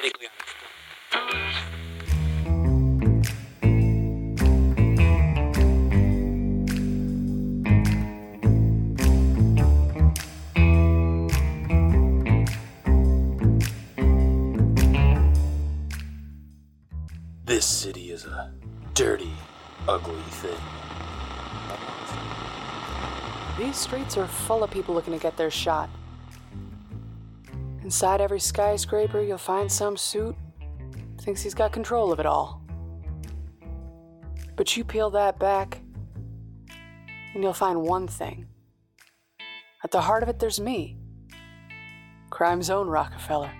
medically honest. This city is a dirty, ugly thing. These streets are full of people looking to get their shot. Inside every skyscraper, you'll find some suit thinks he's got control of it all. But you peel that back, and you'll find one thing. At the heart of it, there's me, crime's own Rockefeller.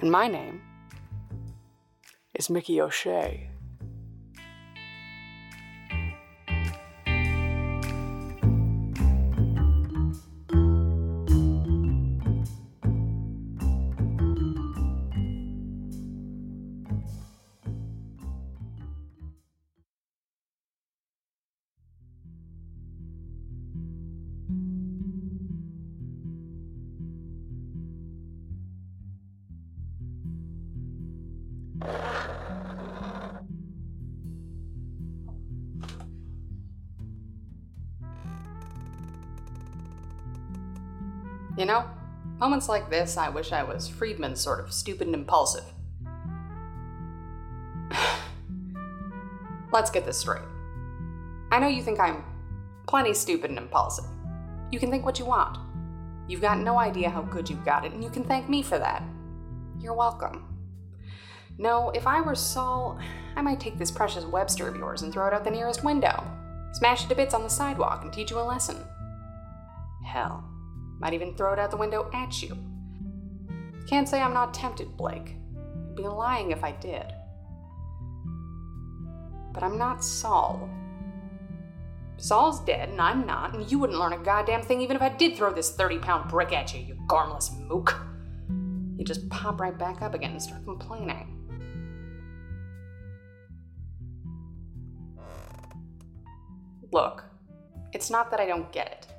And my name is Mickey O'Shea. You know, moments like this, I wish I was Friedman's sort of stupid and impulsive. Let's get this straight. I know you think I'm plenty stupid and impulsive. You can think what you want. You've got no idea how good you've got it, and you can thank me for that. You're welcome. No, if I were Saul, I might take this precious Webster of yours and throw it out the nearest window. Smash it to bits on the sidewalk and teach you a lesson. Hell, might even throw it out the window at you. Can't say I'm not tempted, Blake. I'd be lying if I did. But I'm not Saul. Saul's dead, and I'm not, and you wouldn't learn a goddamn thing even if I did throw this 30 pound brick at you, you garmless mook. You'd just pop right back up again and start complaining. Look, it's not that I don't get it.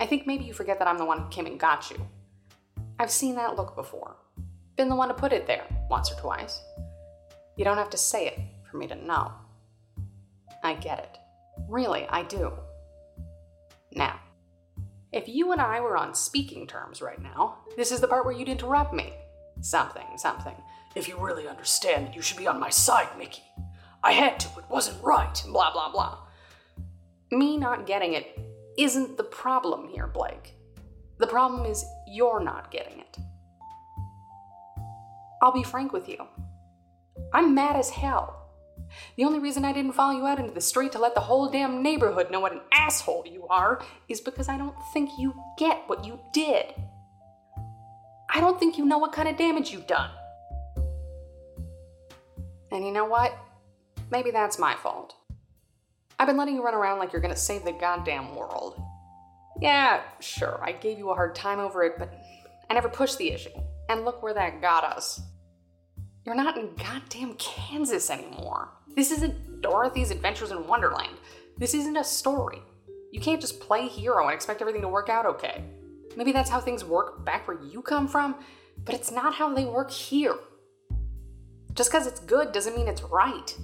I think maybe you forget that I'm the one who came and got you. I've seen that look before. Been the one to put it there once or twice. You don't have to say it for me to know. I get it. Really, I do. Now, if you and I were on speaking terms right now, this is the part where you'd interrupt me. Something, something. If you really understand it, you should be on my side, Mickey. I had to, it wasn't right, blah, blah, blah. Me not getting it isn't the problem here, Blake. The problem is you're not getting it. I'll be frank with you. I'm mad as hell. The only reason I didn't follow you out into the street to let the whole damn neighborhood know what an asshole you are is because I don't think you get what you did. I don't think you know what kind of damage you've done. And you know what? Maybe that's my fault. I've been letting you run around like you're gonna save the goddamn world. Yeah, sure, I gave you a hard time over it, but I never pushed the issue. And look where that got us. You're not in goddamn Kansas anymore. This isn't Dorothy's Adventures in Wonderland. This isn't a story. You can't just play hero and expect everything to work out okay. Maybe that's how things work back where you come from, but it's not how they work here. Just because it's good doesn't mean it's right.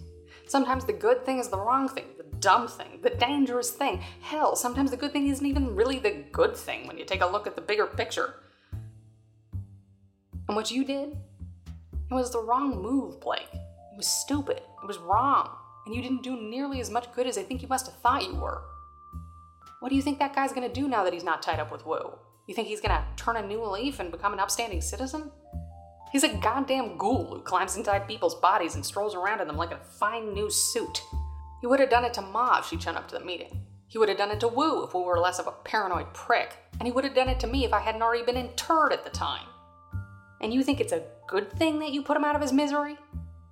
Sometimes the good thing is the wrong thing, dumb thing, the dangerous thing. Hell, sometimes the good thing isn't even really the good thing when you take a look at the bigger picture. And what you did, it was the wrong move, Blake. It was stupid. It was wrong. And you didn't do nearly as much good as I think you must have thought you were. What do you think that guy's gonna do now that he's not tied up with Wu? You think he's gonna turn a new leaf and become an upstanding citizen? He's a goddamn ghoul who climbs inside people's bodies and strolls around in them like a fine new suit. He would have done it to Ma if she'd shown up to the meeting. He would have done it to Wu if we were less of a paranoid prick. And he would have done it to me if I hadn't already been interred at the time. And you think it's a good thing that you put him out of his misery?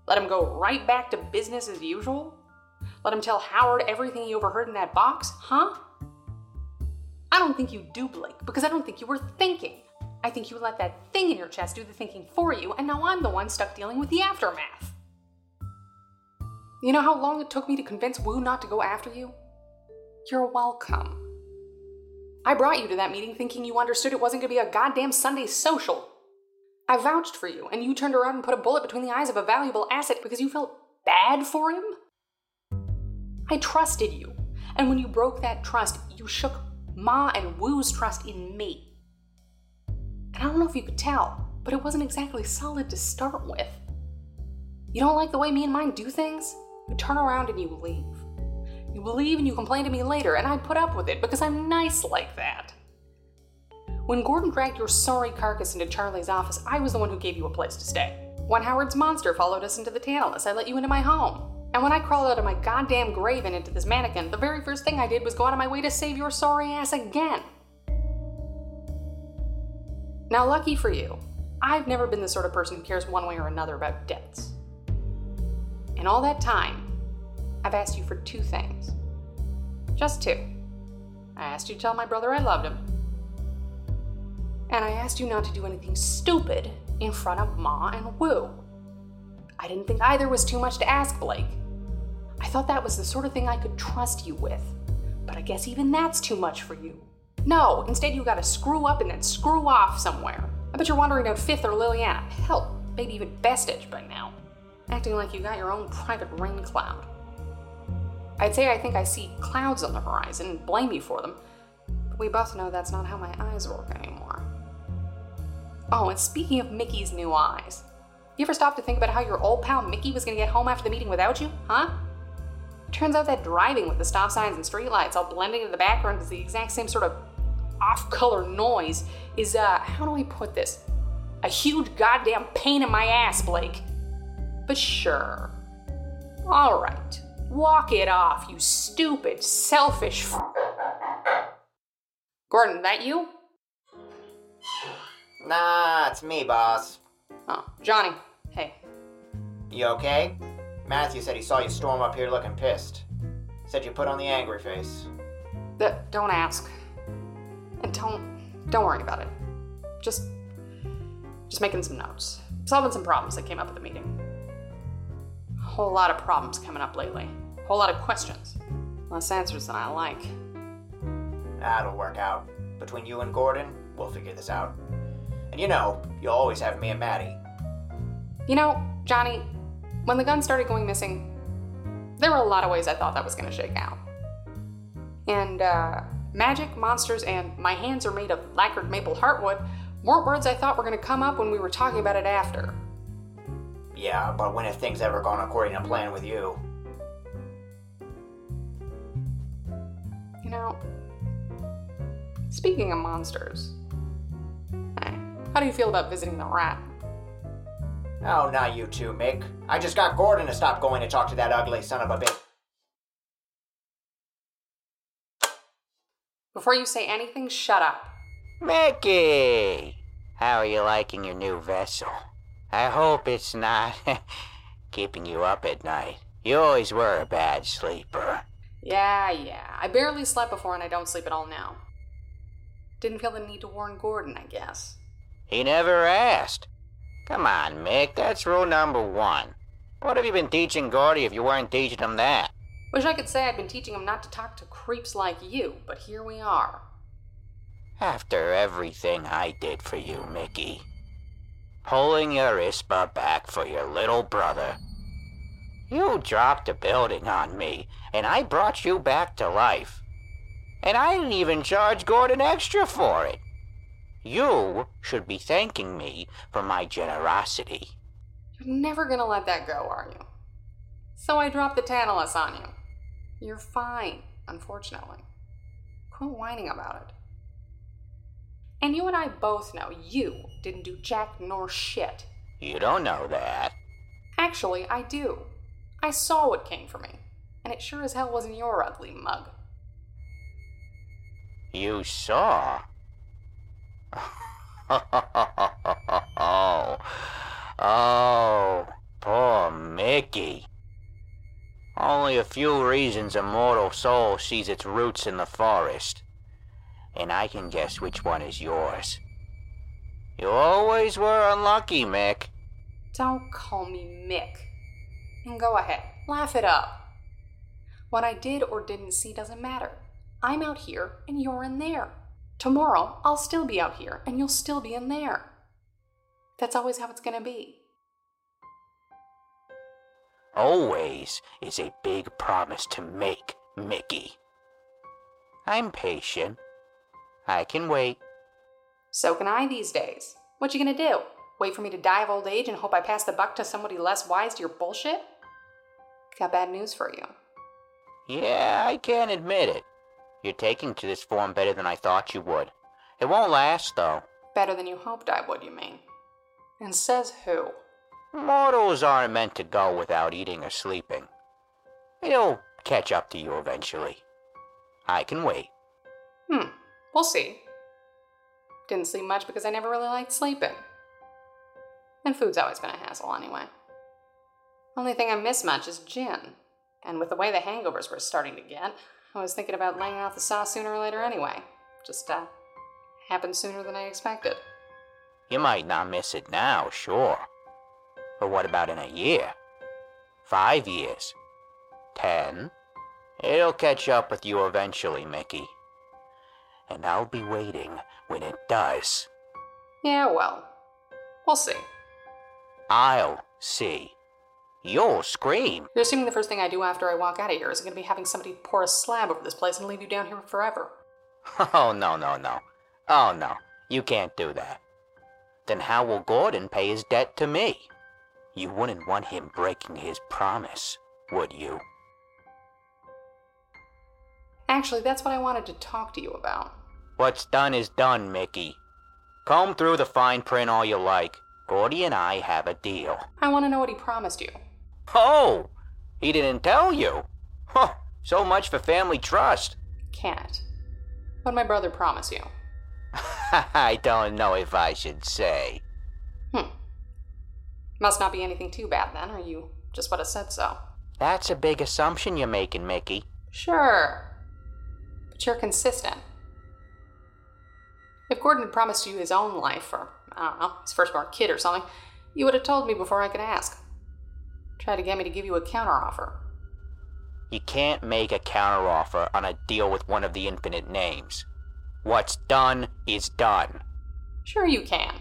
Let him go right back to business as usual? Let him tell Howard everything he overheard in that box, huh? I don't think you do, Blake, because I don't think you were thinking. I think you let that thing in your chest do the thinking for you, and now I'm the one stuck dealing with the aftermath. You know how long it took me to convince Wu not to go after you? You're welcome. I brought you to that meeting thinking you understood it wasn't gonna be a goddamn Sunday social. I vouched for you, and you turned around and put a bullet between the eyes of a valuable asset because you felt bad for him? I trusted you, and when you broke that trust, you shook Ma and Wu's trust in me. And I don't know if you could tell, but it wasn't exactly solid to start with. You don't like the way me and mine do things? You turn around and you leave. You leave and you complain to me later, and I put up with it because I'm nice like that. When Gordon dragged your sorry carcass into Charlie's office, I was the one who gave you a place to stay. When Howard's monster followed us into the Tantalus, I let you into my home. And when I crawled out of my goddamn grave and into this mannequin, the very first thing I did was go out of my way to save your sorry ass again. Now, lucky for you, I've never been the sort of person who cares one way or another about debts. In all that time, I've asked you for two things. Just two. I asked you to tell my brother I loved him. And I asked you not to do anything stupid in front of Ma and Wu. I didn't think either was too much to ask, Blake. I thought that was the sort of thing I could trust you with. But I guess even that's too much for you. No, instead you gotta screw up and then screw off somewhere. I bet you're wandering down Fifth or Liliana. Hell, maybe even Bestich by now. Acting like you got your own private rain cloud. I'd say I think I see clouds on the horizon and blame you for them, but we both know that's not how my eyes work anymore. Oh, and speaking of Mickey's new eyes, you ever stop to think about how your old pal Mickey was gonna get home after the meeting without you, huh? Turns out that driving with the stop signs and streetlights all blending into the background is the exact same sort of off color noise is, uh, how do I put this? A huge goddamn pain in my ass, Blake. But sure. Alright. Walk it off, you stupid, selfish. F- Gordon, that you? Nah, it's me, boss. Oh, Johnny. Hey. You okay? Matthew said he saw you storm up here looking pissed. Said you put on the angry face. Th- don't ask. And don't don't worry about it. Just just making some notes. Solving some problems that came up at the meeting. A whole lot of problems coming up lately. A whole lot of questions. Less answers than I like. That'll work out. Between you and Gordon, we'll figure this out. And you know, you'll always have me and Maddie. You know, Johnny, when the gun started going missing, there were a lot of ways I thought that was going to shake out. And uh, magic, monsters, and my hands are made of lacquered maple heartwood weren't words I thought were going to come up when we were talking about it after. Yeah, but when have things ever gone according to plan with you? You know, speaking of monsters, hey, how do you feel about visiting the rat? Oh, not you too, Mick. I just got Gordon to stop going to talk to that ugly son of a bitch. Before you say anything, shut up. Mickey! How are you liking your new vessel? I hope it's not keeping you up at night. You always were a bad sleeper. Yeah, yeah. I barely slept before and I don't sleep at all now. Didn't feel the need to warn Gordon, I guess. He never asked. Come on, Mick, that's rule number one. What have you been teaching Gordy if you weren't teaching him that? Wish I could say I'd been teaching him not to talk to creeps like you, but here we are. After everything I did for you, Mickey. Pulling your ISPA back for your little brother. You dropped a building on me, and I brought you back to life. And I didn't even charge Gordon extra for it. You should be thanking me for my generosity. You're never gonna let that go, are you? So I dropped the Tantalus on you. You're fine, unfortunately. Quit whining about it. And you and I both know you didn't do jack nor shit. You don't know that. Actually, I do. I saw what came for me, and it sure as hell wasn't your ugly mug. You saw? oh, oh, poor Mickey. Only a few reasons a mortal soul sees its roots in the forest. And I can guess which one is yours. You always were unlucky, Mick. Don't call me Mick. And go ahead, laugh it up. What I did or didn't see doesn't matter. I'm out here and you're in there. Tomorrow, I'll still be out here and you'll still be in there. That's always how it's gonna be. Always is a big promise to make, Mickey. I'm patient. I can wait. So can I these days. What you gonna do? Wait for me to die of old age and hope I pass the buck to somebody less wise to your bullshit? Got bad news for you. Yeah, I can't admit it. You're taking to this form better than I thought you would. It won't last, though. Better than you hoped I would, you mean? And says who? Mortals aren't meant to go without eating or sleeping. It'll catch up to you eventually. I can wait. Hmm, we'll see. Didn't sleep much because I never really liked sleeping. And food's always been a hassle anyway. Only thing I miss much is gin. And with the way the hangovers were starting to get, I was thinking about laying off the sauce sooner or later anyway. Just, uh, happened sooner than I expected. You might not miss it now, sure. But what about in a year? Five years? Ten? It'll catch up with you eventually, Mickey. And I'll be waiting when it does. Yeah, well, we'll see. I'll see. You'll scream. You're assuming the first thing I do after I walk out of here is going to be having somebody pour a slab over this place and leave you down here forever. Oh, no, no, no. Oh, no. You can't do that. Then how will Gordon pay his debt to me? You wouldn't want him breaking his promise, would you? Actually, that's what I wanted to talk to you about. What's done is done, Mickey. Comb through the fine print all you like. Gordy and I have a deal. I want to know what he promised you. Oh! He didn't tell you? Huh, so much for family trust. Can't. What'd my brother promise you? I don't know if I should say. Hmm. Must not be anything too bad then, or you just would have said so. That's a big assumption you're making, Mickey. Sure. But you're consistent. If Gordon had promised you his own life, or, I don't know, his firstborn kid or something, you would have told me before I could ask. Try to get me to give you a counteroffer. You can't make a counteroffer on a deal with one of the infinite names. What's done is done. Sure, you can.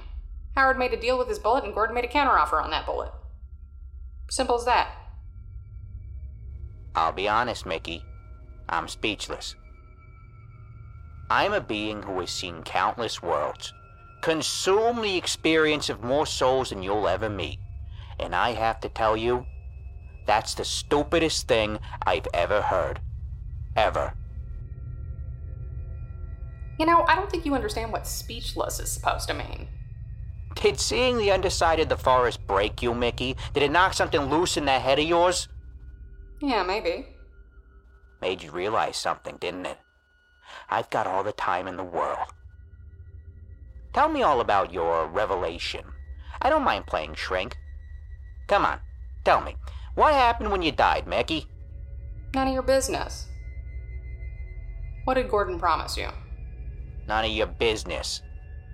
Howard made a deal with his bullet, and Gordon made a counteroffer on that bullet. Simple as that. I'll be honest, Mickey. I'm speechless. I'm a being who has seen countless worlds, consumed the experience of more souls than you'll ever meet. And I have to tell you, that's the stupidest thing I've ever heard. Ever. You know, I don't think you understand what speechless is supposed to mean. Did seeing the underside of the forest break you, Mickey? Did it knock something loose in that head of yours? Yeah, maybe. Made you realize something, didn't it? I've got all the time in the world. Tell me all about your revelation. I don't mind playing shrink. Come on, tell me. What happened when you died, Mickey? None of your business. What did Gordon promise you? None of your business.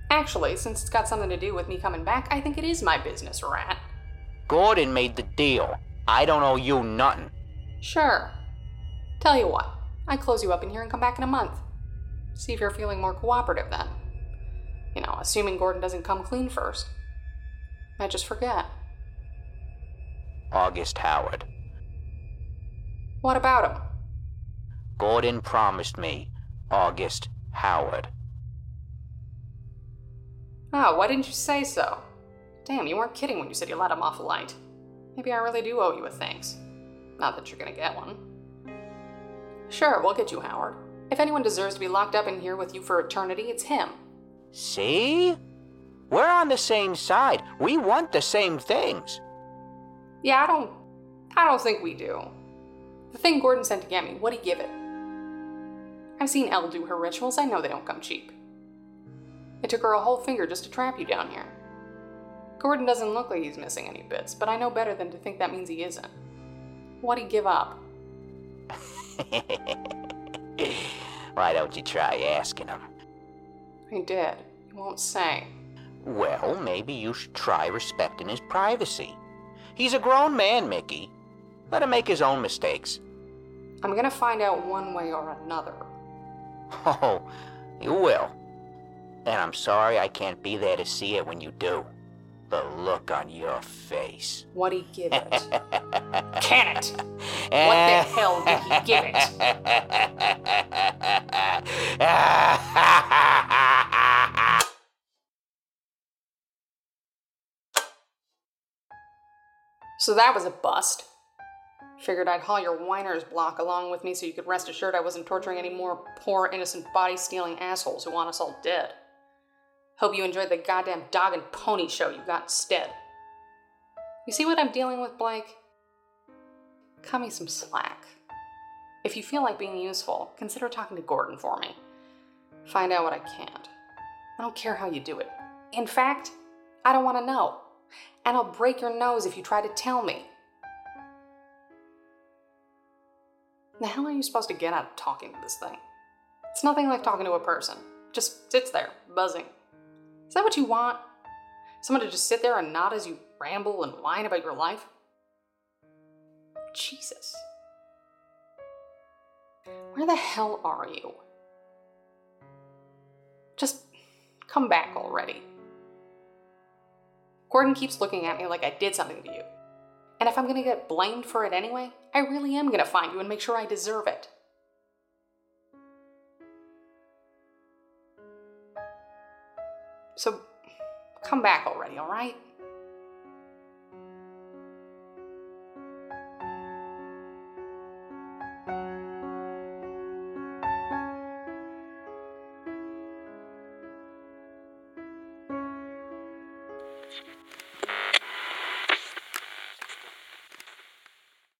Actually, since it's got something to do with me coming back, I think it is my business, Rat. Gordon made the deal. I don't owe you nothing. Sure. Tell you what, I close you up in here and come back in a month. See if you're feeling more cooperative then. You know, assuming Gordon doesn't come clean first. I just forget. August Howard. What about him? Gordon promised me August Howard. Oh, why didn't you say so? Damn, you weren't kidding when you said you let him off light. Maybe I really do owe you a thanks. Not that you're gonna get one. Sure, we'll get you, Howard. If anyone deserves to be locked up in here with you for eternity, it's him. See? We're on the same side. We want the same things. Yeah, I don't. I don't think we do. The thing Gordon sent to get me, what'd he give it? I've seen Elle do her rituals, I know they don't come cheap. It took her a whole finger just to trap you down here. Gordon doesn't look like he's missing any bits, but I know better than to think that means he isn't. What'd he give up? Why don't you try asking him? He did. He won't say. Well, maybe you should try respecting his privacy. He's a grown man, Mickey. Let him make his own mistakes. I'm gonna find out one way or another. Oh, you will. And I'm sorry I can't be there to see it when you do. The look on your face. What'd he give it? Can it? What the hell did he give it? So that was a bust. Figured I'd haul your whiner's block along with me so you could rest assured I wasn't torturing any more poor, innocent, body stealing assholes who want us all dead. Hope you enjoyed the goddamn dog and pony show you got instead. You see what I'm dealing with, Blake? Cut me some slack. If you feel like being useful, consider talking to Gordon for me. Find out what I can't. I don't care how you do it. In fact, I don't want to know. And I'll break your nose if you try to tell me. The hell are you supposed to get out of talking to this thing? It's nothing like talking to a person. It just sits there, buzzing. Is that what you want? Someone to just sit there and nod as you ramble and whine about your life? Jesus. Where the hell are you? Just come back already. Gordon keeps looking at me like I did something to you. And if I'm gonna get blamed for it anyway, I really am gonna find you and make sure I deserve it. So come back already, alright?